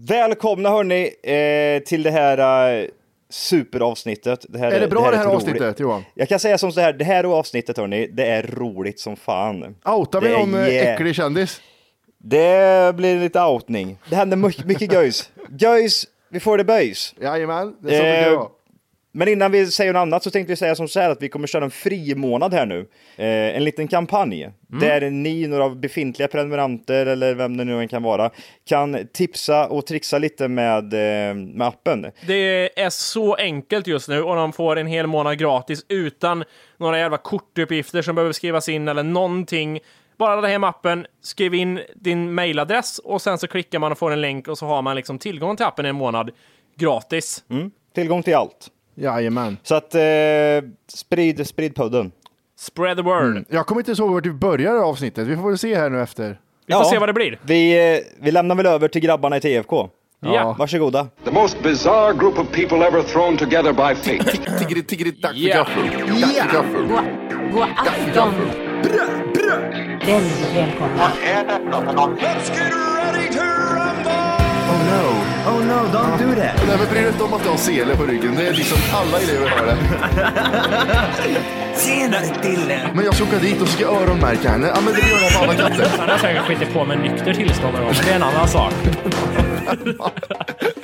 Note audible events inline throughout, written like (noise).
Välkomna hörni eh, till det här eh, superavsnittet. Det här Är det bra det här, ett avsnittet roligt- Johan? Jag kan säga som så här, det här avsnittet hörni, det är roligt som fan. Outar vi Det eh, yeah. äcklig kändis? Det blir lite outning. Det händer mycket, göjs. Göjs, vi får det böjs. Jajamän, det är så det Eh, vara. Men innan vi säger något annat så tänkte vi säga som så här att vi kommer köra en fri månad här nu. Eh, en liten kampanj Mm. där ni, några befintliga prenumeranter eller vem det nu än kan vara, kan tipsa och trixa lite med, eh, med appen. Det är så enkelt just nu och de får en hel månad gratis utan några jävla kortuppgifter som behöver skrivas in eller någonting. Bara ladda hem appen, skriv in din mailadress och sen så klickar man och får en länk och så har man liksom tillgång till appen en månad gratis. Tillgång till allt. Jajamän. Så att eh, sprid, sprid podden. Spread the word. Mm. Jag kommer inte ihåg vart vi börjar avsnittet. Vi får väl se här nu efter. Vi får se vad det blir. Vi, eh, vi lämnar väl över till grabbarna i TFK. Ja. Varsågoda. The most bizarre group of people ever thrown together by fate. Tiggeri, tiggeri, dack för Ja. gaffel. Dack för gaffel. God, afton. Väldigt välkomna. Oh no, oh no, don't do that. Nej men bry dig inte om att du har sele på ryggen. Det är liksom alla elever har det. Tjenare Dille! Men jag ska åka dit och ska öronmärka henne. Ja men det gör jag på alla katter. Han har säkert skitit på med nykter tillstånd någon gång, men det är en annan sak. (laughs)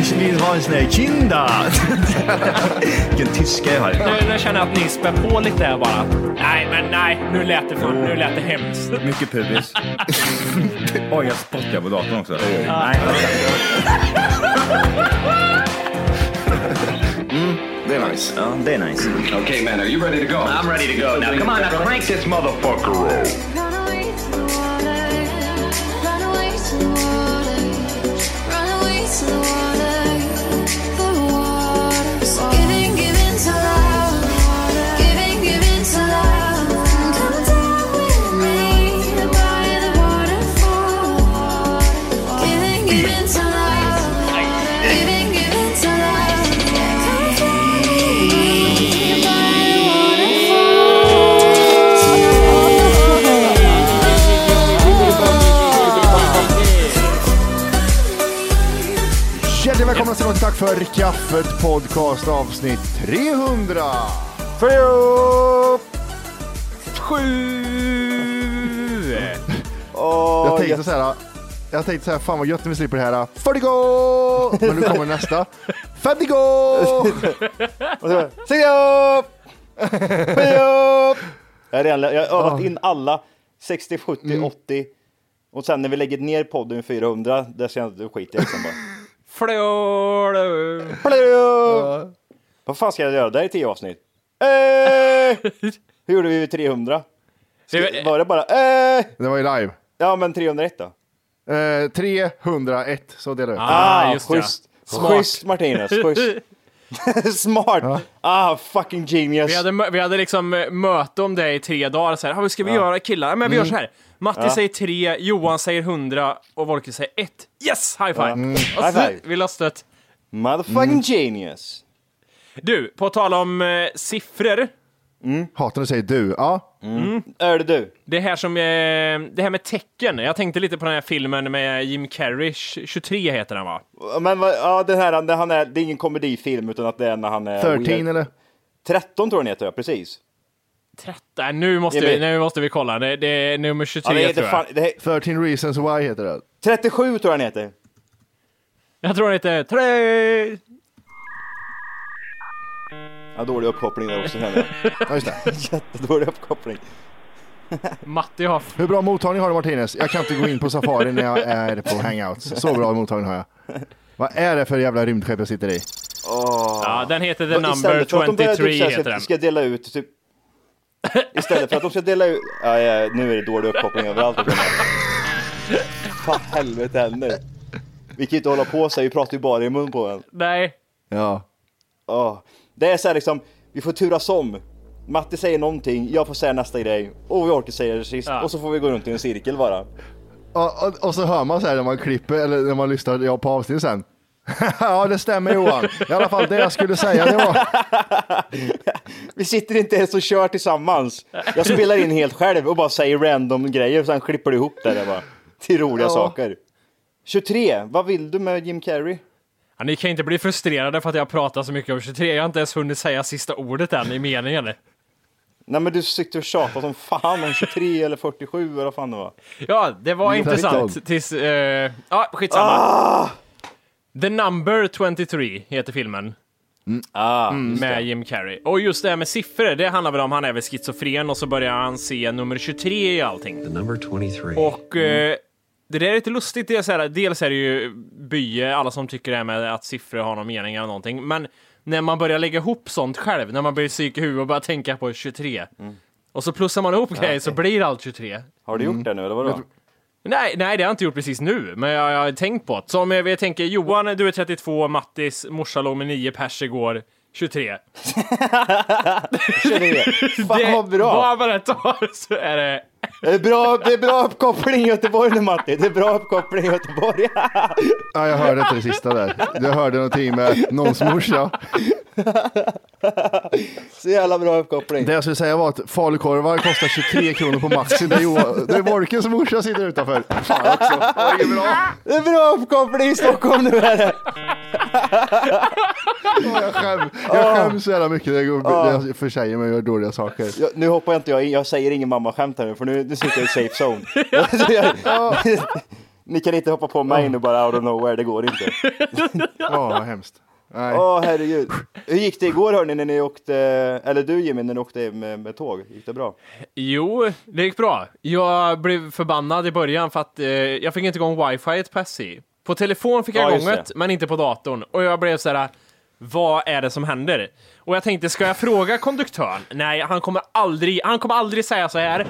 Ich vill ha en sån här kinda! (laughs) Vilken tyska jag har. Nu, nu känner jag att ni spär på lite här bara. Nej, men nej, nu lät det, för, nu lät det hemskt. Mycket pubis. (laughs) Oj, jag spottar på datorn också. Nej. Det är nice. Ja, det är nice. Okay, man, are you ready to go? I'm ready to go. Now come on, now crank this motherfucker roll. För kaffet podcast avsnitt 300. Fyra, sju. Jag tänkte så här. Jag tänkte så här, fan vad gött när vi slipper det här. 40 go! Men nu kommer nästa. 50 go! Säg upp! Jag har, redan, jag har övat in alla 60, 70, 80. Och sen när vi lägger ner podden 400, där ska jag liksom bara. Flöde. Plö! Vad fan ska jag göra? Det här är 10 avsnitt. (laughs) Eh! Hur gjorde vi vid 300? Det- Var det bara eh? Det var ju live. Ja men 301 då? Eh, 301, så delar jag upp. Ah, just det. schysst. Smart. Schysst Martinez, schysst. (laughs) (laughs) Smart! Ah, fucking genius. Vi hade, vi hade liksom eh, möte om det i tre dagar. Så här, "Ah, vad ska vi göra killar? Men vi Mm. gör så här. Matti säger tre, Johan säger hundra och Volker säger ett. Yes! High five! Och High så, five. vi löste Motherfucking genius. Du, på tal om eh, siffror. Hatar när du säger du. Ja. Är det du? Det här som, eh, det här med tecken. Jag tänkte lite på den här filmen med Jim Carrey, 23 heter den va? Men vad- ja, den här, det, han är, det är ingen komedifilm utan att det är när han är... 13 weird. eller? 13 tror jag den heter, ja, precis. 13, nu måste, vi, nu måste vi kolla. Det, det är nummer 23 Ja, det heter tror jag. det, 13 reasons why heter det. 37 tror jag den heter. Jag tror det heter tre... Ja, dålig uppkoppling där också känner jag. Ja, just det. Jättedålig uppkoppling. Matti har... Hur bra mottagning har du Martinez? Jag kan inte gå in på Safari när jag är på hangouts. Så bra mottagning har jag. Vad är det för jävla rymdskepp jag sitter i? Ja, den heter The Istället Number för att de börjar 23 typ heter ska, den. ska dela ut typ Istället för att de ska dela ut ja, ja, nu är det dålig uppkoppling överallt (laughs) Vad helvete händer? Vi kan ju inte hålla på så här, vi pratar ju bara i mun på en Nej. Ja. Åh. Det är så här liksom, vi får turas om Matte säger någonting, jag får säga nästa grej och vi orkar säga det sist Ja. och så får vi gå runt i en cirkel bara Och, och, och så hör man så här när man klipper eller när man lyssnar ja, på avsnitt sen. (laughs) ja, det stämmer Johan. I alla fall det jag skulle säga det var. (laughs) Vi sitter inte ens och kör tillsammans Jag spelar in helt själv och bara säger random grejer och sen klipper du ihop det där bara Till roliga Ja. saker 23, vad vill du med Jim Carrey? Ja, ni kan inte bli frustrerade för att jag pratar så mycket om 23. Jag har inte ens hunnit säga sista ordet än i meningen. Nej men du sitter och tjatar som fan om 23 eller 47 eller vad fan det var. Ja, det var Jo, intressant. Tills... Eh, ja, skitsamma. Ah! The Number 23 heter filmen. Ah, med Jim Carrey. Och just det här med siffror, det handlar väl om han är väl schizofren och så börjar han se nummer 23 i allting. The number 23. Och eh, det där är lite lustigt. Det är så här, dels är det ju bye, alla som tycker det här med att siffror har någon mening eller någonting. Men när man börjar lägga ihop sånt själv, när man börjar psyka huvudet och börjar tänka på 23. Och så plussar man ihop grejer så blir allt 23. Har du gjort det nu eller vadå? Nej, nej, det har jag inte gjort precis nu, men jag, jag har tänkt på det. Som jag, jag tänker, Johan, du är 32, Mattis morsa låg med 9 pers igår, 23. Känner (laughs) det? Fan vad bra! Vad man än tar så är det... Det är bra, det är bra uppkoppling i Göteborg nu Matti. Det är bra uppkoppling i Göteborg. (laughs) Ja, jag hörde inte det sista där. Jag hörde någonting med någons morsa. (laughs) Så jävla bra uppkoppling. Det jag skulle säga var att falukorvar kostar 23 kronor på Maxi. Det är, det är Volkens morsa sitter utanför. Fan också. Det inget bra. Det är bra uppkoppling i Stockholm nu är det. Jag, skäm, jag skäms så jävla mycket när jag, går, jag försäger mig och gör dåliga saker. Jag, nu hoppar jag inte jag in, jag säger ingen mamma-skämt här nu för nu, nu sitter jag i safe zone. (laughs) Ni kan inte hoppa på mig nu bara out of nowhere, det går inte. (laughs) Ja, vad hemskt. Nej. Åh herregud. Hur gick det igår hörni när ni åkte, eller du Jimmy, när ni åkte med, med tåg? Gick det bra? Jo, det gick bra. Jag blev förbannad i början för att eh, jag fick inte igång wifi på SJ. På telefon fick jag Ja, igång det, men inte på datorn. Och jag blev så här. Vad är det som händer? Och jag tänkte, ska jag fråga konduktören? Nej, han kommer aldrig, han kommer aldrig säga så här.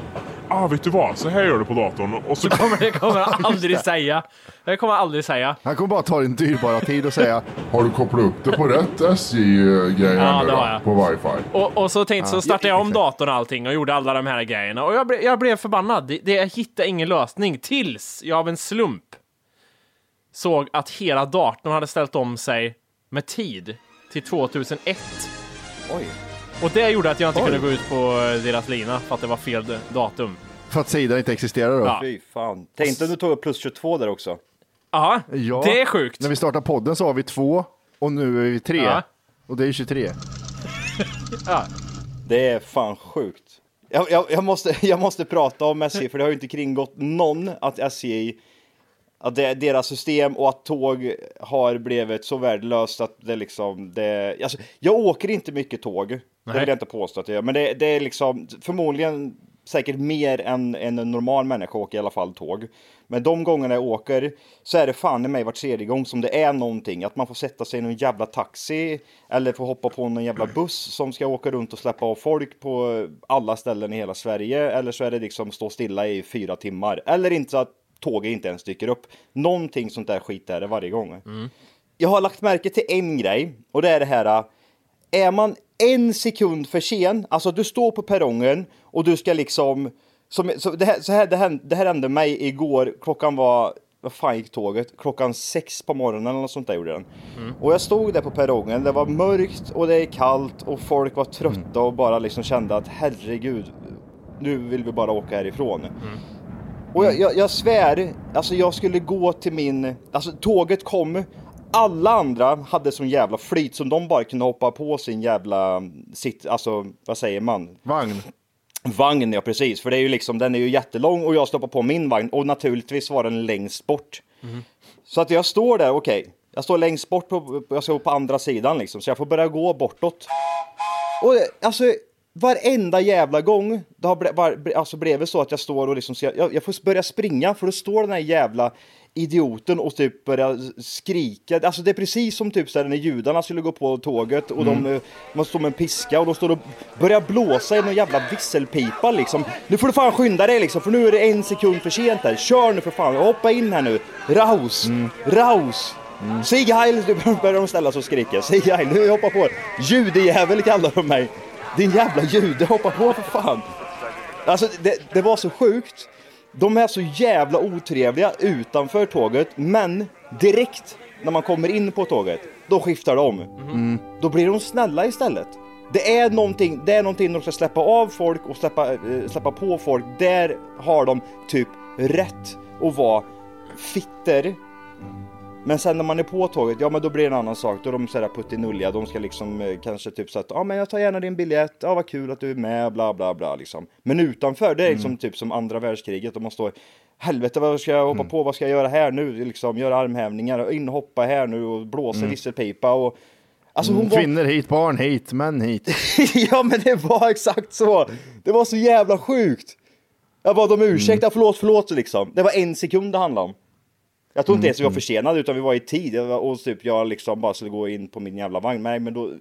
Ah, vet du vad? Så här gör du på datorn. Och så Kommer, det kommer han aldrig säga. Det kommer han aldrig säga. Han kommer bara ta din dyrbara tid och säga har du kopplat upp det på rätt SJ-grej Ja, det har jag. På wifi. Och, och så tänkte så startade jag om datorn och allting och gjorde alla de här grejerna. Och jag, ble, jag blev förbannad. Det, det, jag hittade ingen lösning tills jag av en slump såg att hela datorn hade ställt om sig med tid till 2001. Oj. Och det gjorde att jag inte Oj. kunde gå ut på eh, deras lina för att det var fel datum. för att sidan inte existerar då. Ja. Fy fan. Tänkte om du tog upp plus 22 där också. Ja, Ja. det är sjukt. När vi startade podden så var vi två och nu är vi tre. Ja. Och det är 23. Ja. Det är fan sjukt. Jag, jag, jag, måste, (laughs) jag måste prata om SJ, för det har ju inte kringgått någon att SJ, att det, deras system och att tåg har blivit så värdelöst att det liksom, det, alltså, jag åker inte mycket tåg, det Nej. vill jag inte påstå att jag gör, men det, det är liksom förmodligen säkert mer än, än en normal människa åker i alla fall tåg. Men de gångerna jag åker så är det fan i mig vart tredje gång som det är någonting. Att man får sätta sig i någon jävla taxi eller får hoppa på någon jävla buss som ska åka runt och släppa av folk på alla ställen i hela Sverige. Eller så är det liksom stå stilla i fyra timmar. Eller inte att tåget inte ens dyker upp. Någonting sånt där skit är det varje gång. Jag har lagt märke till en grej och det är det här. Är man en sekund för sen, alltså du står på perrongen och du ska liksom, som, så det, här, så här, det, här, det här hände mig igår, klockan var, vad fan gick tåget? Klockan sex på morgonen eller något sånt där gjorde den. Och jag stod där på perrongen, det var mörkt och det är kallt och folk var trötta och bara liksom kände att herregud, nu vill vi bara åka härifrån. Och jag, jag, jag svär, alltså jag skulle gå till min, alltså tåget kom, alla andra hade sån jävla flyt som de bara kunde hoppa på sin jävla, sitt, alltså vad säger man? Vagn. Vagn, ja precis. För det är ju liksom, den är ju jättelång och jag stoppar på min vagn och naturligtvis var den längst bort. Så att jag står där, okej. Jag står längst bort, på, jag står på andra sidan liksom, så jag får börja gå bortåt. Och alltså, varenda jävla gång, det har ble, var, alltså blivit så att jag står och liksom, jag, jag får börja springa för då står den här jävla idioten och typ börjar skrika. Alltså det är precis som typ så här när judarna skulle gå på tåget och de, eh, man står med en piska och de står och börjar blåsa i någon jävla visselpipa liksom. Nu får du fan skynda dig liksom för nu är det en sekund för sent här. Kör nu för fan, hoppa in här nu. Raus, raus. Sig Heil, nu (laughs) börjar de ställa sig och skrika. Sig Heil, nu hoppa på. Judejävel kallar de mig. Din jävla jude, hoppa på för fan. Alltså det, det var så sjukt. De är så jävla otrevliga utanför tåget, men direkt när man kommer in på tåget, då skiftar de. Då blir de snälla istället. Det är någonting, det är någonting de ska släppa av folk och släppa, eh, släppa på folk. Där har de typ rätt att vara fitter. Men sen när man är på tåget, ja men då blir det en annan sak. Då är de sådär puttinulliga, de ska liksom eh, kanske typ så att, ja men jag tar gärna din biljett, ja vad kul att du är med, bla bla bla liksom. Men utanför, det är liksom typ som andra världskriget, och man står, helvete vad ska jag hoppa på, vad ska jag göra här nu, liksom göra armhävningar, och in och hoppa här nu och blåsa visselpipa och Alltså hon var... Kvinnor hit, barn hit, män hit. (laughs) ja men det var exakt så. Det var så jävla sjukt. Jag bad om ursäkt, ja, förlåt, förlåt liksom. Det var en sekund det handlade om. Jag tror inte ens vi var försenade utan vi var i tid och typ jag liksom bara skulle gå in på min jävla vagn. Nej men då,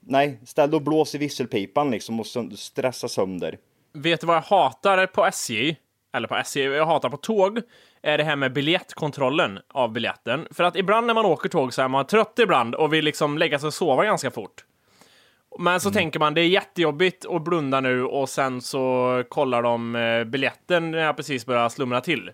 nej, ställ och blås i visselpipan liksom och stressa sönder. Vet du vad jag hatar på SJ? Eller på SJ, jag hatar på tåg. Är det här med biljettkontrollen av biljetten. För att ibland när man åker tåg så är man trött ibland och vill liksom lägga sig och sova ganska fort. Men så tänker man det är jättejobbigt att blunda nu och sen så kollar de eh, biljetten när jag precis börjar slumra till.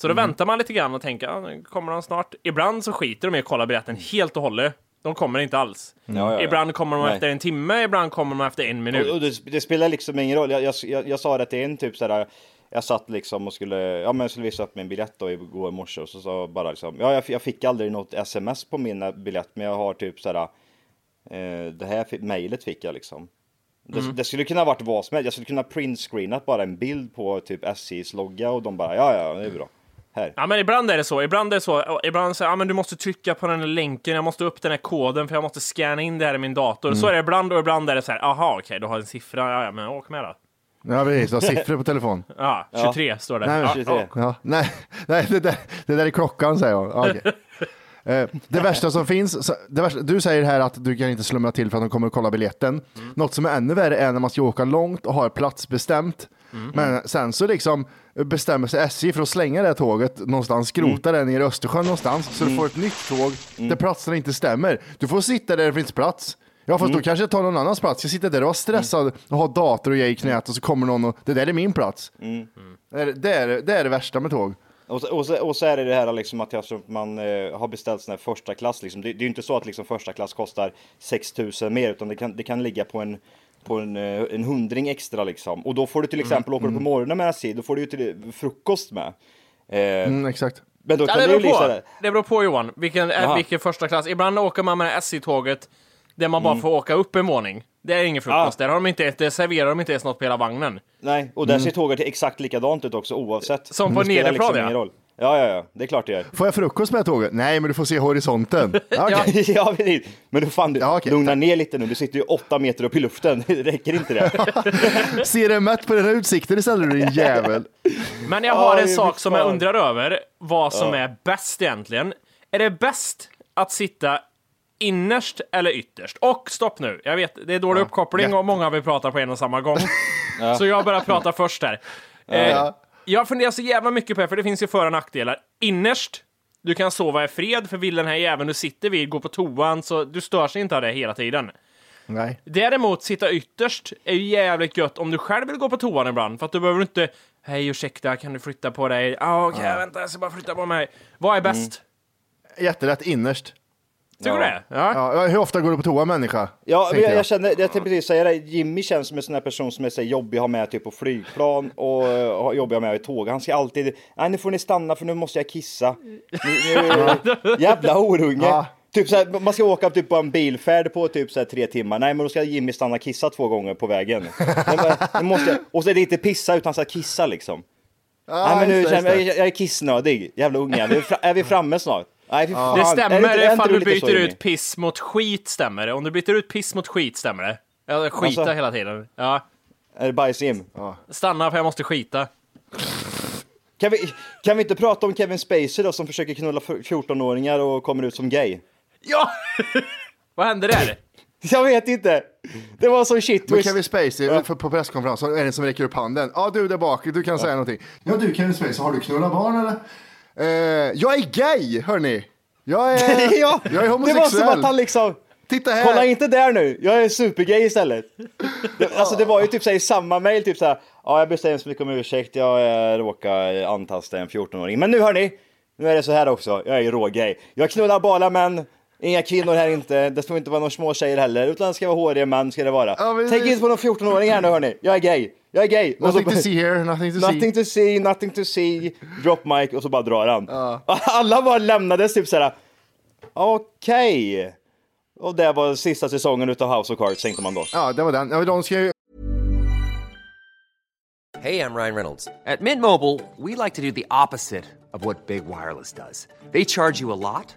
Så då väntar man lite grann och tänker, nu kommer de snart? Ibland så skiter de i att kolla biljetten helt och hållet. De kommer inte alls. Ja, ja, ja. Ibland kommer de Nej. efter en timme, ibland kommer de efter en minut. Och, och det, det spelar liksom ingen roll. Jag, jag, jag, jag sa det till en typ sådär. Jag satt liksom och skulle, ja men jag skulle visa upp min biljett då igår i morse och så sa bara liksom, ja jag, jag fick aldrig något sms på min eh, biljett men jag har typ sådär, eh, det här mejlet fick jag liksom. Det, det skulle kunna varit vad som helst, jag skulle kunna printscreenat bara en bild på typ SJs logga och de bara, ja ja det är bra. Här. Ja, men ibland är det så. Ibland är det så. Ibland säger ja, men du måste trycka på den här länken. Jag måste upp den här koden för jag måste scanna in det här i min dator. Så är det ibland och ibland är det så här. Aha, okej, du har en siffra. Ja, ja, men åk med då. Ja precis, du har siffror på telefon. (laughs) Ja, 23 står det. Nej, men ja, 23. ja. Ja, nej, (laughs) nej det, där, det där är klockan säger jag. Ja, okej. (laughs) Eh, Det värsta som finns, värsta, du säger här att du kan inte slumra till för att de kommer att kolla biljetten. Något som är ännu värre är när man ska åka långt och har plats bestämt. Men sen så liksom bestämmer sig SJ för att slänga det här tåget någonstans, skrota det ner i Östersjön någonstans, så du får ett nytt tåg där platserna inte stämmer. Du får sitta där det finns plats. Ja fast då kanske jag tar någon annans plats. Jag sitter där och var stressad och har dator och jag i knät och så kommer någon och det där är min plats. Det, är, det, är, det är det värsta med tåg. Och så, och, så, och så är det det här liksom att att man eh, har beställt sån här första klass. Liksom. Det, det är ju inte så att liksom första klass kostar 6000 mer, utan det kan, det kan ligga på en på en, eh, en hundring extra liksom. Och då får du till exempel, åker du på morgonen med SJ, då får du ju till frukost med. Eh, Mm, exakt. Men då Ja, kan det det beror på. sådär. Det beror på Johan, vilken, Jaha. vilken första klass. Ibland åker man med SJ-tåget där man bara får åka upp en våning. Det är ingen frukost. Där har de inte, det serverar de inte ens något på hela vagnen. Nej, och där ser tåget exakt likadant ut också oavsett. Som på Det nederplan, ja. Ja, ja, ja, det är klart det gör. Får jag frukost med tåget? Nej, men du får se horisonten. (laughs) Ja, okej. (laughs) ja, precis. Men du fan, du, Ja, okej, lugna tack. ner lite nu. Du sitter ju åtta meter upp i luften. (laughs) Räcker inte det? Se dig mätt på den här utsikten istället din jävel. Men jag har Aj, en sak som jag undrar över, vad som är bäst egentligen. Är det bäst att sitta innerst eller ytterst? Och stopp nu, jag vet, det är dålig uppkoppling och många vill prata på en och samma gång. Så jag börjar prata först här. Eh, jag funderar så jävla mycket på det, för det finns ju för och nackdelar. Innerst, du kan sova i fred, för vill den här jäveln du sitter vid gå på toan, så du störs inte av det hela tiden. Nej. Däremot, sitta ytterst är ju jävligt gött om du själv vill gå på toan ibland, för att du behöver inte Hej ursäkta, kan du flytta på dig? Ah, Okej, vänta, jag ska bara flytta på mig. Vad är bäst? Jättelätt innerst. Tycker du det? Ja. Ja, hur ofta går du på toa människa? Ja, men jag, jag känner, jag tänkte precis säga det. Jimmy känns som en sån här person som är så här jobbig att ha med typ på flygplan och uh, har jobbig att ha med i tåg. Han ska alltid, nej nu får ni stanna för nu måste jag kissa. Nu, nu, jävla horunge. Ja. Typ så här, man ska åka typ på en bilfärd på typ så här tre timmar. Nej, men då ska Jimmy stanna och kissa två gånger på vägen. Men, det måste, och så är det inte pissa utan så här kissa liksom. Nej, men nu just det, känner jag, just jag, jag är kissnödig. Jävla unge. Är vi, fra, är vi framme snart? Nej, fy fan. Det Är stämmer är inte ifall du byter ut piss mot skit, stämmer det? Om du byter ut piss mot skit, stämmer det? Jag skita Alltså- hela tiden. Ja. Är det bajs-Jim? Stanna för jag måste skita. Kan vi, kan vi inte prata om Kevin Spacey då som försöker knulla 14-åringar och kommer ut som gay? Ja! (laughs) Vad hände där? Jag vet inte. Det var så shit Men twist. Kevin Spacey, för på presskonferens, så är det en som räcker upp handen. Ja, du där bak, du kan säga någonting. Ja, du Kevin Spacey, har du knullat barn eller? Eh, jag är gay, hörni. Jag är, (laughs) ja, jag är det homosexuell. var som att han liksom... Titta här. Kolla inte där nu, jag är supergay istället. Det, (laughs) alltså det var ju typ så här, i samma mail, typ så här, ja jag ber så mycket om ursäkt, jag eh, råkar antasta en 14-åring. Men nu hörni, nu är det så här också, jag är ju rågay. Jag knullar bara män, inga kvinnor här inte, det får inte vara några små tjejer heller, utan det ska vara håriga män ska det vara. Ja, Tänk det- inte på någon 14-åring här nu hörni, jag är gay. Jag är gay. Nothing så- to see here, nothing to see. Nothing to see, nothing to see, drop mic och så bara drar han. (laughs) Alla bara lämnades typ såhär, okej. Och det var sista säsongen utav House of Cards tänkte man då. Ja, det var den. Ja, de ska ju... Hey, I'm Ryan Reynolds. At Mint Mobile, we like to do the opposite of what Big Wireless does. They charge you a lot,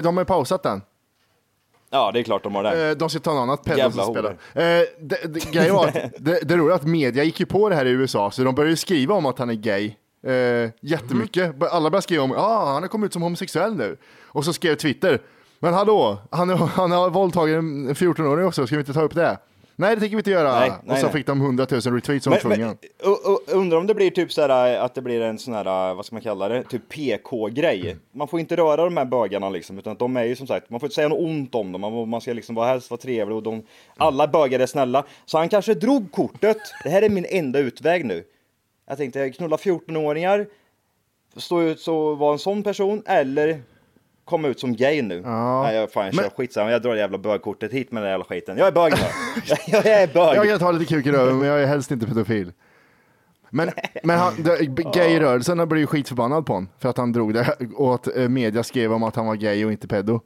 De har ju pausat den. Ja, det är klart de har det. Eh, De ska ta något annat Jävla som spelar. Eh, det, det, grejen var att det, det roliga är att media gick ju på det här i USA, så de började skriva om att han är gay. Eh, jättemycket. Alla började skriva om att ah, han har kommit ut som homosexuell nu. Och så skrev Twitter, men hallå, han, han har våldtagit en 14-åring också, ska vi inte ta upp det? Nej, det tänker vi inte göra. Nej, och nej, så nej. fick de 100 000 retweets som tvungen. och, och, undrar om det blir typ så här att det blir en sån här, vad ska man kalla det, typ PK-grej. Man får inte röra de här bögarna liksom, utan att de är ju som sagt, man får inte säga något ont om dem, man, man ska liksom vara helst vara trevlig och de, alla bögar är snälla. Så han kanske drog kortet, det här är min enda utväg nu. Jag tänkte knulla 14-åringar, stå ut så vara en sån person, eller komma ut som gay nu. Nej, jag, fan, jag Men- skitsamma, jag drar jävla bögkortet hit med den jävla skiten. Jag är bög nu. (laughs) jag är bög. Jag kan ta lite kuk i röven, men jag är helst inte pedofil. Men, men han, det- gay-rörelsen har blivit skitförbannad på honom för att han drog det och att eh, media skrev om att han var gay och inte pedo.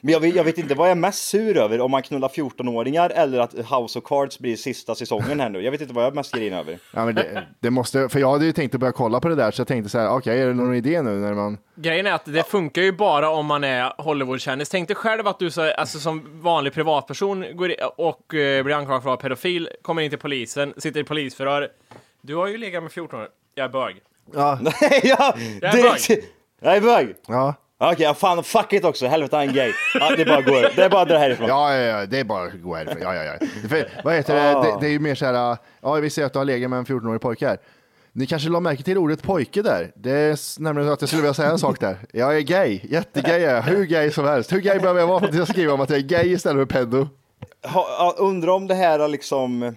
Men jag vet, jag vet inte vad jag är mest sur över, om man knullar 14-åringar eller att House of Cards blir sista säsongen här nu. Jag vet inte vad jag är mest grinig över. Ja, men det, det måste, för jag hade ju tänkt att börja kolla på det där så jag tänkte så här, okej, är det någon idé nu när man... Grejen är att det funkar ju bara om man är Hollywood-kändis. Tänk dig själv att du så, alltså, som vanlig privatperson går och eh, blir anklagad för att vara pedofil, kommer in till polisen, sitter i polisförhör. Du har ju legat med 14 år. Jag är bög. Ja. (laughs) ja, Jag är bög. Jag är bög! Ja. Okej, ja, fan fuck it också, helvete han är gay. Ja, det bara går, det är bara att dra härifrån. Ja, ja, ja, det är bara att gå härifrån. Ja, ja, ja. För, vad heter det? det? Det är ju mer så här, ja, vi ser att du har legat med en 14-årig pojke här. Ni kanske la märke till ordet pojke där. Det är nämligen så att jag skulle vilja säga en sak där. Jag är gay, jättegay är jag. Hur gay som helst. Hur gay behöver jag vara för att jag skriva om att jag är gay istället för pedo? Ha, undrar om det här liksom...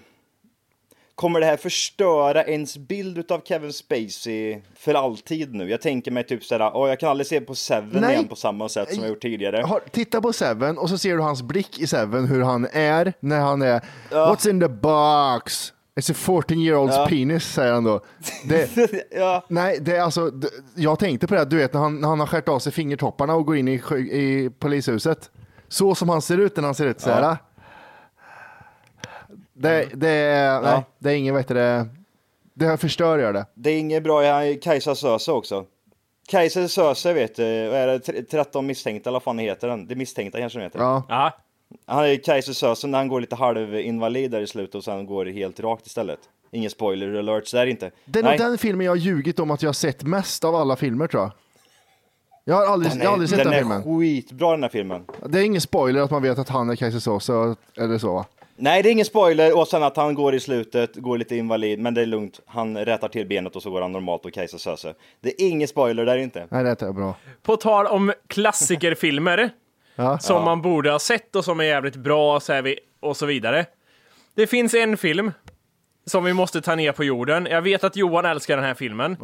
Kommer det här förstöra ens bild utav Kevin Spacey för alltid nu? Jag tänker mig typ såhär, åh jag kan aldrig se på Seven Nej. igen på samma sätt som jag gjort tidigare. Har, titta på Seven och så ser du hans blick i Seven, hur han är när han är What's in the box? It's a 14 year old's Ja. penis, säger han då. Det, (laughs) ja. Nej, det är alltså, jag tänkte på det, du vet när han, när han har skärt av sig fingertopparna och går in i, i polishuset. Så som han ser ut när han ser ut så här. Det, det, är, nej, det är ingen, vet du, det, det förstör jag det. Det är inget bra, jag har Kajsa Söze också. Kajsa Söze vet du, vad är det, Tre- 13 misstänkta eller vad fan heter den? Det misstänkta kanske den heter. Ja. Han är Kaiser Söze när han går lite halvinvalid där i slutet och sen går det helt rakt istället. Ingen spoiler alerts där inte. Det är nog den filmen jag har ljugit om att jag har sett mest av alla filmer tror jag. Jag har aldrig, jag har aldrig är, sett den den, är filmen. skitbra den här filmen. Det är ingen spoiler att man vet att han är Kaiser Soze eller så va? Nej, det är ingen spoiler och sen att han går i slutet, går lite invalid, men det är lugnt. Han rätar till benet och så går han normalt och Kaiser Söze. Det är ingen spoiler där inte. Nej, det är bra. På tal om klassikerfilmer (laughs) Ja. som Ja. man borde ha sett och som är jävligt bra så vi- och så vidare. Det finns en film som vi måste ta ner på jorden. Jag vet att Johan älskar den här filmen.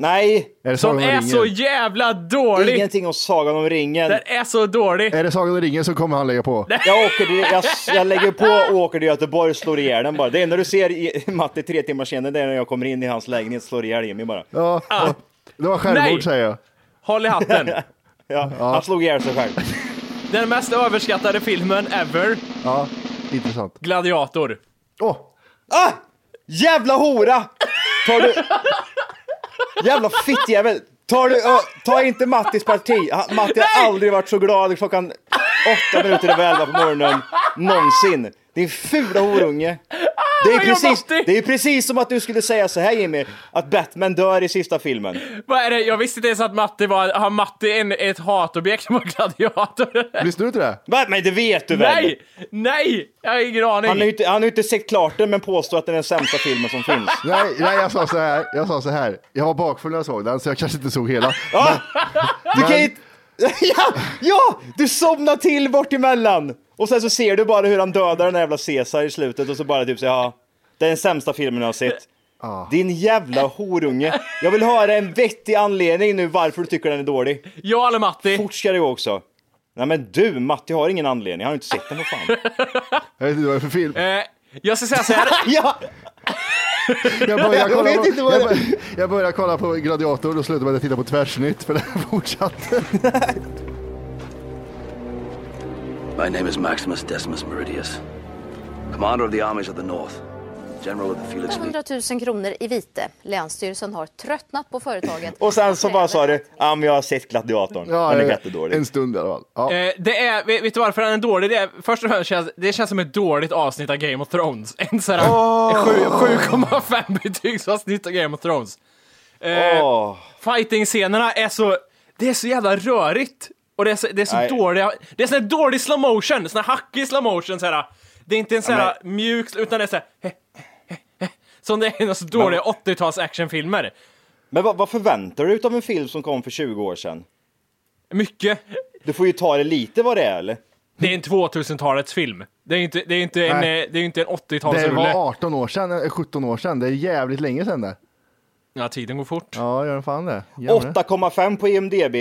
Nej! Är det Som Sagan om är ringen? så jävla dålig! Ingenting om Sagan om ringen. Den är så dålig! Är det Sagan om ringen så kommer han lägga på. Jag, åker, till- jag, jag lägger på och åker till Göteborg och slår ihjäl den bara. Det enda du ser i Matte tre timmar senare, det är när jag kommer in i hans lägenhet och slår ihjäl Jimmy bara. Ja, Ah. det var självmord Nej. säger jag. Håll i hatten! (laughs) Ja, Han slog ihjäl sig själv. Den mest överskattade filmen ever, Ja, intressant. Gladiator. Åh, Ah! Jävla hora! Tar du... Jävla fittjävel! Ö, ta inte Mattis parti. Matti har aldrig varit så glad klockan åtta minuter över elva på morgonen. Någonsin. Din fula horunge. Det är, precis, det är precis som att du skulle säga så här Jimmy, att Batman dör i sista filmen. Vad är det? Jag visste inte ens att Matti var... Har Matti en, ett hatobjekt mot Gladiator? visste du inte det? Va? Men det vet du väl? Nej! Nej! Jag har ingen aning. Han har ju inte, han har ju inte sett klart den men påstår att det är den sämsta filmen som finns. (laughs) Nej, nej, jag sa så här. Jag sa så här. Jag var bakfull när jag såg den, så jag kanske inte såg hela. (laughs) Ja, du kan men- (laughs) ja, ja, du somnar till bort emellan. Och sen så ser du bara hur han dödar den där jävla Caesar i slutet och så bara typ så ja, det är den sämsta filmen jag har sett. Din jävla horunge. Jag vill höra en vettig anledning nu varför du tycker den är dålig. Jag eller Matti? Fort ska det gå också. Nej men du, Matti har ingen anledning. Han har inte sett den för fan. Jag vet inte vad det är för film. Eh, jag ska säga så här. (laughs) ja! Jag började Jag kolla, vet på, inte vad jag, det- började, jag började kolla på Gladiator och slutade med att titta på Tvärsnytt för den fortsatte. (laughs) My name is Maximus Decimus Meridius, commander of the armies of the North, general of the Felix Legion. 100 000 kronor i vite. Länsstyrelsen har tröttnat på företaget. Och sen så bara sa du, ja men jag har sett Gladiatorn. Ja, den är eh, jättedålig. En stund i alla fall. Ja. Eh, det är, vet, du varför den är dålig? Det är, först och främst känns det känns som ett dåligt avsnitt av Game of Thrones. En sån här sju- 7,5 betygsavsnitt av Game of Thrones. Eh, Åh. Fighting-scenerna är så, det är så jävla rörigt. Och det är så, det är så Nej. dåliga, det är sån här dålig slow motion, sån här hackig slow motion så här. Det är inte en sån här mjuk, utan det är så här, he, he, he, som det är i några så dåliga 80-tals actionfilmer. Men vad, vad förväntar du dig av en film som kom för 20 år sedan? Mycket. Du får ju ta det lite vad det är eller? Det är en 2000-talets film. Det är inte, det är inte en, Nej. eh, det är inte en Det 80-talsrulle. var 18 år sedan, eh, 17 år sedan. Det är jävligt länge sedan det. Ja, tiden går fort. Ja, gör den fan det. Gör det. 8,5 på IMDB,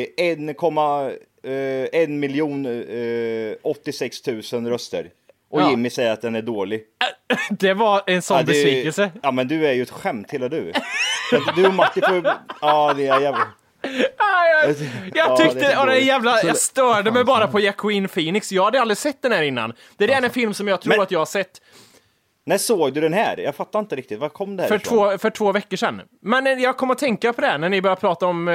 1,1 miljon eh, 86 000 röster. Och Ja. Jimmy säger att den är dålig. (laughs) Det var en sån Ja, det besvikelse. Ja men du är ju ett skämt hela du. Du och Matti får... Ja det är jävla... Ah, jag, jag Ja, tyckte, det det jävla, jag störde mig bara på Jacqueline Phoenix. Jag hade aldrig sett den här innan. Det är en film som jag tror Men- att jag har sett När såg du den här? Jag fattar inte riktigt. Var kom det här för ifrån? två, för två veckor sedan. Men eh, jag kom att tänka på det här när ni började prata om eh,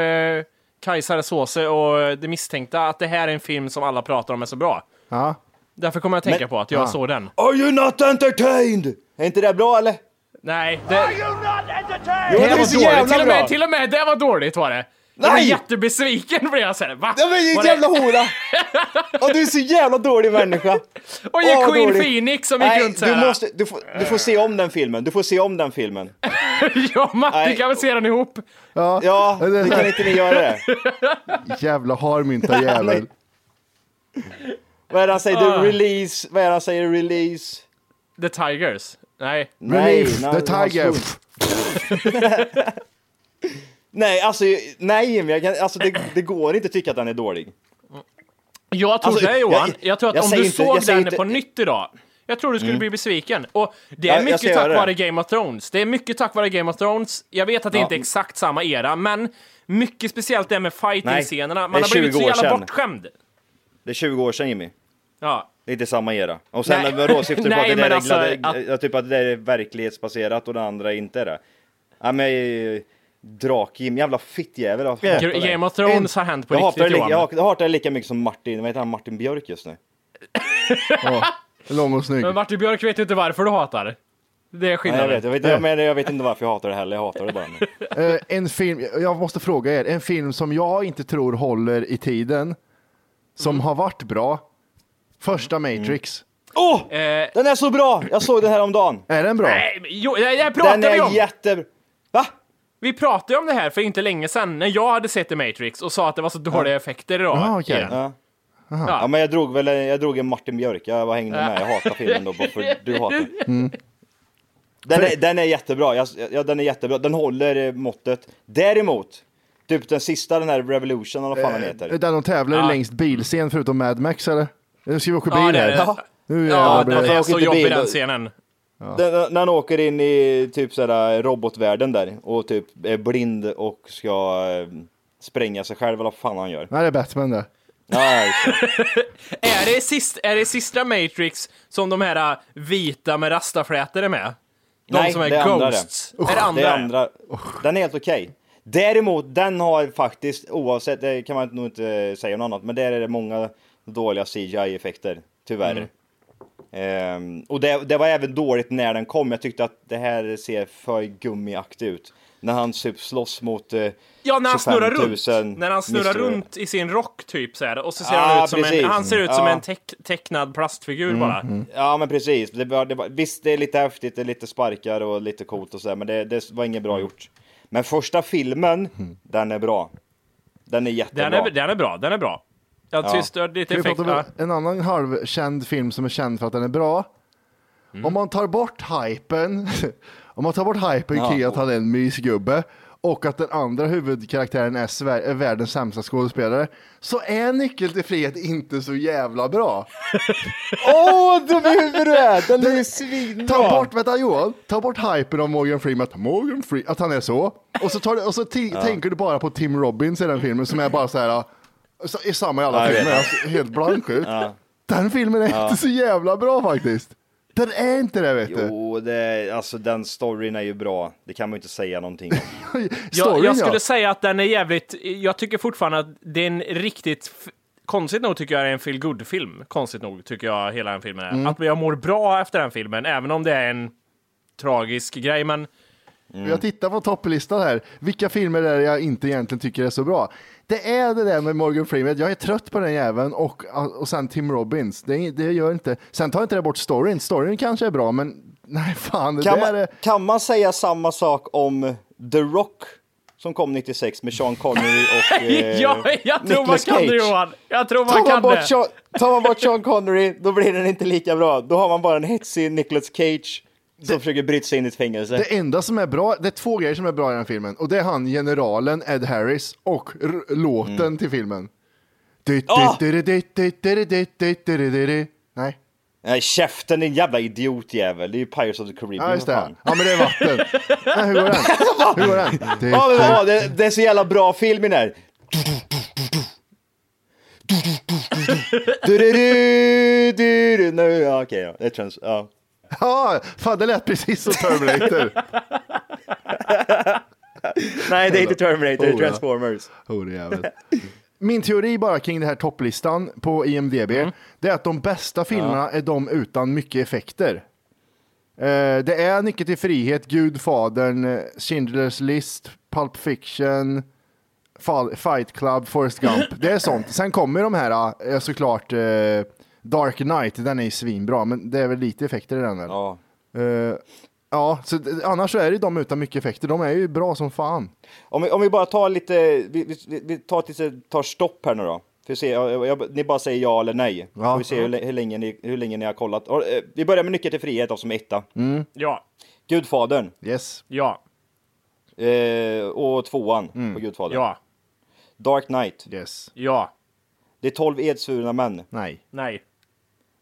Kajsar Såse och det misstänkta, att det här är en film som alla pratar om är så bra. Ja. Därför kommer jag att tänka Men- på att jag Ja. såg den. Are you not entertained? Är inte det bra eller? Nej, det, Jo, det det var dåligt. Till och, med, till och med det var dåligt var det. Jag var Nej! jättebesviken blev jag sen. Va? Ja men din det- jävla hora! (laughs) Och du är så jävla dålig människa! Och Åh, Jacqueline dålig. Phoenix som gick Nej, runt du, såhär. måste, du, får, du får se om den filmen. Du får se om den filmen. (laughs) och Matti Nej. kan väl se den ihop. Ja, Ja, (laughs) det kan inte ni göra det? jävla harmynta jävel. Vad är det han säger? Ah. The release. Vad är det han säger? Release. The Tigers. Nej. Relief, nej, the han tiger. slog- Nej, alltså nej Jimmy, jag kan, alltså, det, det går inte att tycka att den är dålig. Jag tror Alltså, det Johan. jag- Jag, tror att jag om du inte- såg den inte- på nytt idag, jag tror du skulle bli besviken. Och det är Ja, jag mycket tack vare Game of Thrones. Det är mycket tack vare Game of Thrones. Jag vet att det Ja. inte är exakt samma era, men mycket speciellt det med fighting-scenerna. Man har blivit så 20 år jävla sedan. bortskämd. Det är 20 år sedan Jimmy. Ja. Det är inte samma era. Och sen Nej. vadå, syftar du på (laughs) att det där men är, alltså, glad- ja, typ att det är verklighetsbaserat och det andra inte är det? Ja men Drak-Jim, jävla fittjävel. Jag hatar dig. Game of Thrones har hänt på jag hatar, riktigt li- Johan. jag, jag hatar det lika mycket som Martin, vad heter han, Martin Björk just nu? (laughs) Ja, lång och snygg. Men Martin Björk vet ju inte varför du hatar. Det är Nej, jag, skillnaden. vet, jag, vet, jag, men jag vet inte varför jag hatar det heller, jag hatar det bara. Men... (laughs) Eh, en film, jag måste fråga er, en film som jag inte tror håller i tiden, som Mm. har varit bra. Första Matrix. Åh! Eh, Den är så bra! Jag såg den här om dagen. Är den bra? nej, men jo, här pratade Den är om. jätte... Va? Vi pratade ju om det här för inte länge sedan när jag hade sett The Matrix och sa att det var så dåliga effekter idag. Ah, den. Ja. Ja. Ja, men jag drog väl jag drog en Martin Björk, jag var hängde med, jag hatar filmen då, bara för du hatar. (laughs) Mm. Den är, den är jättebra, jag, ja, den är jättebra, den håller eh, måttet. Däremot, typ den sista, den här Revolution, eller vad fan den Eh, heter. Den de tävlar Ja. längst bilscen förutom Mad Max eller? Nu ska vi åka Ja, bil här. Ja, den det. är så jobbig den scenen. Den, när han åker in i typ sådär robotvärlden där och typ är blind och ska eh, spränga sig själv eller vad fan han gör. Nej, det är Batman det. Det. (laughs) Är det, sist, är det sista Matrix som de här äh, vita med rastaflätor är med? De Nej, som är det är andra Ghosts? det. Är det andra? Det är andra. Den är helt okej. Däremot, den har faktiskt, oavsett, det kan man nog inte säga något annat, men där är det många dåliga CGI-effekter, tyvärr. Mm. Ehm, och det, det var även dåligt när den kom, jag tyckte att det här ser för gummiaktigt ut. När han typ slåss mot eh, Ja, när han 25 000 snurrar runt. När han snurrar runt i sin rock typ så här. Och så ser Ah, han ut som en, precis. han ser ut som Ja. en teck, tecknad plastfigur Mm, bara. Ja men precis, det var, det var, visst det är lite häftigt, det är lite sparkar och lite coolt och sådär, men det, det var inget bra gjort. Men första filmen, den är bra. Den är jättebra. Den är, den är bra, den är bra. Ja. tyckte lite Ska vi effekt. prata om Ja. en annan halvkänd film som är känd för att den är bra? Mm. Om man tar bort hypen, (laughs) om man tar bort hypen Ja. kring att han är en mysgubbe och att den andra huvudkaraktären är, Sver- är världens sämsta skådespelare, så är Nyckeln till frihet inte så jävla bra. (laughs) Åh, oh, dum i huvudet du är! Den är svinbra! Ta bort, vänta Johan, ta bort hypen av Morgan Freeman, att Morgan Freeman, att han är så. Och så, tar, du- och så ti- tänker du bara på Tim Robbins i den filmen som är bara så här, så, är samma i alla Ja, jag alltså, helt blank ut. Ja. Den filmen är Ja. inte så jävla bra faktiskt. Den är inte det vet du. Jo, det, alltså den storyn är ju bra. Det kan man ju inte säga någonting om. Jag, (laughs) Storyn, jag skulle ja. säga att den är jävligt, jag tycker fortfarande att det är en riktigt, f- konstigt nog tycker jag det är en feel good film Konstigt nog tycker jag hela den filmen är. Mm. Att jag mår bra efter den filmen, även om det är en tragisk grej. Men Jag tittar på topplistan här. Vilka filmer är det jag inte egentligen tycker är så bra? Det är det där med Morgan Freeman. Jag är trött på den jäveln och, och sen Tim Robbins. Det, det gör inte. Sen tar inte det bort storyn. Storyn kanske är bra, men nej fan. Det Kan man, är... kan man säga samma sak om The Rock som kom 96 med Sean Connery och (laughs) eh, ja, jag tror man Nicolas kan det Cage? Johan! Jag tror man Tar man, kan bort det! Sean, tar man bort Sean Connery, då blir den inte lika bra. Då har man bara en hetsig Nicolas Cage som försöker bryta sig in i ett fängelse. Det enda som är bra, det är två grejer som är bra i den filmen och det är han generalen Ed Harris och låten mm. till filmen. Oh! Nej. Nej, käften din jävla idiotjävel. Det är ju Pirates of the Caribbean. Ja, just det. Ja, men det är vatten. Nej, hur går den? Hur går den? Det, ja, men, ja, det, det är så jävla bra film i den här. Okej, okay, ja. Det är trans... Ja. Ja, fan det lät precis som Terminator. (laughs) Nej, det är inte Terminator, det är. Transformers. Horjävel. Min teori bara kring det här topplistan på IMDB, det är att de bästa filmerna är de utan mycket effekter. Eh, det är Nyckeln till frihet, Gudfadern, Schindler's list, Pulp Fiction, Fight Club, Forrest Gump. Det är sånt. Sen kommer de här eh, såklart eh, Dark Knight, den är ju svinbra, men det är väl lite effekter i den väl? Ja. Eh, ja, så d- annars så är det ju de utan mycket effekter. De är ju bra som fan. Om vi, om vi bara tar lite, vi, vi, vi tar, ett litet, tar stopp här nu då. För att se, jag, jag, ni bara säger ja eller nej. Ja. Får vi se hur, hur, länge ni, hur länge ni har kollat. Och, eh, Vi börjar med Nyckeln till frihet då, som etta. Ja, Gudfadern. Yes. ja, Eh, och tvåan på Gudfadern. ja, Dark Knight. Yes. ja, Det är 12 edsvurna män. Nej. nej.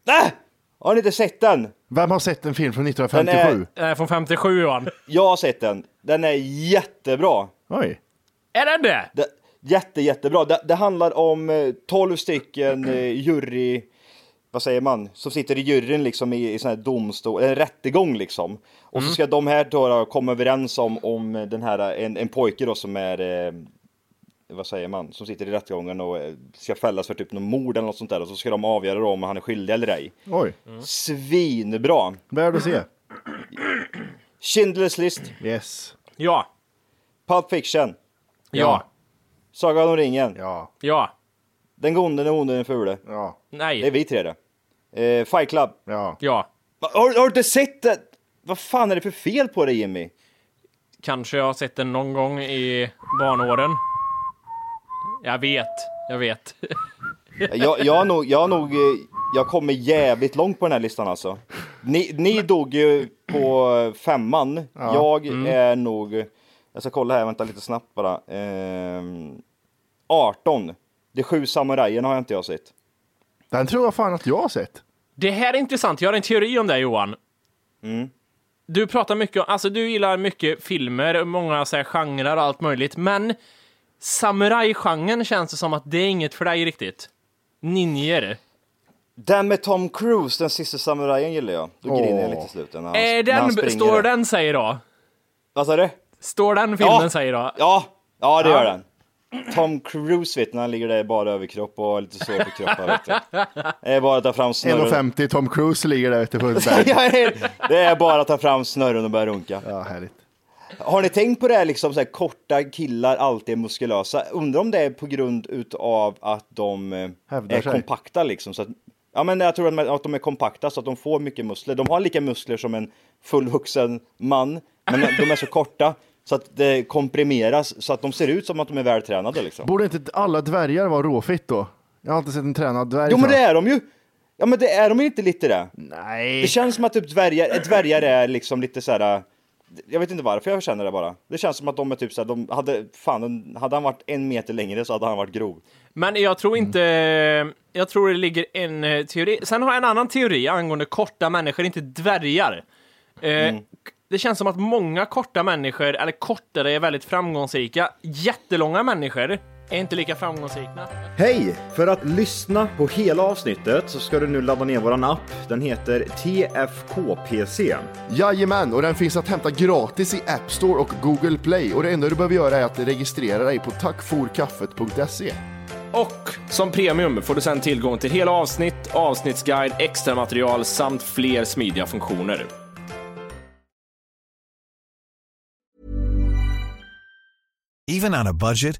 Nej! Har ni inte sett den? Vem har sett en film från Den 1957? Den är från 57 Johan. Jag har sett den. Den är jättebra. Oj. Är den det? Det, jätte, jättebra. Det, det handlar om eh, 12 stycken eh, jury... Vad säger man? Som sitter i juryn liksom i, i sån här domstol, en rättegång liksom. Och så ska de här då, då komma överens om, om den här, en, en pojke då som är... Vad säger man, som sitter i rättegången och eh, ska fällas för typ någon mord eller något sånt där och så ska de avgöra då om han är skyldig eller ej. Oj. Svinbra! Värd att se. Schindler's list, Yes. Ja. Pulp Fiction, Ja. Sagan om ringen, Ja. Ja. Den gode, den onde, den fule. Ja. Det är Nej. vi tre det. Eh, Fight Club. Ja. Ja. Har, har du inte sett det? Vad fan är det för fel på dig Jimmy? Kanske jag har sett den någon gång i barnåren. Jag vet. Jag vet. Jag, jag, har nog, jag har nog, eh, jag kommer jävligt långt på den här listan alltså. Ni, ni dog ju på femman. Jag är nog, jag ska kolla här, vänta lite snabbt bara. Ehm, 18. De sju samurajerna har jag inte jag sett. Den tror jag fan att jag har sett. Det här är intressant. Jag har en teori om det Johan. Du pratar mycket om, alltså du gillar mycket filmer, många så här, genrer och allt möjligt, men samurajgenren känns det som att det är inget för dig riktigt. Ninjer. Den med Tom Cruise, den sista samurajen gillar jag. Då griner jag lite i slutet. när han- Är när han den, springer står där. den säger då? Vad sa du? Står den filmen Ja. säger då? Ja, ja det Ja. gör den. Tom Cruise vet du, när han ligger där bara överkropp och har lite svårt för kroppen. Vet du. (laughs) Det är bara att ta fram snurren. 1,50 Tom Cruise ligger där ute på ett berg. (laughs) Ja, det är bara att ta fram snurren och börja runka. Ja, härligt. Har ni tänkt på det här liksom så här, korta killar alltid är muskulösa? Undrar om det är på grund utav att de eh, Hävdar är sig. kompakta liksom. Så att, ja men jag tror att de, att de är kompakta så att de får mycket muskler. De har lika muskler som en fullvuxen man, men de är så korta så att det komprimeras så att de ser ut som att de är vältränade liksom. Borde inte alla dvärgar vara råfitt då? Jag har inte sett en tränad dvärg. Jo men det är de ju! Ja men det är de inte lite det. Nej. Det känns som att typ dvärgar, dvärgar är liksom lite så här. Jag vet inte varför jag känner det bara. Det känns som att de är typ så här, de hade, fan, hade han varit en meter längre så hade han varit grov. Men jag tror inte... Jag tror det ligger en eh, teori. Sen har jag en annan teori angående korta människor, inte dvärgar. Eh, Det känns som att många korta människor, eller kortare, är väldigt framgångsrika. Jättelånga människor är inte lika framgångsrika. Hej! För att lyssna på hela avsnittet så ska du nu ladda ner våran app. Den heter TFKPC. Jajamän, och den finns att hämta gratis i App Store och Google Play. Och det enda du behöver göra är att registrera dig på tackforkaffet.se. Och som premium får du sedan tillgång till hela avsnitt, avsnittsguide, extra material samt fler smidiga funktioner. Even on a budget,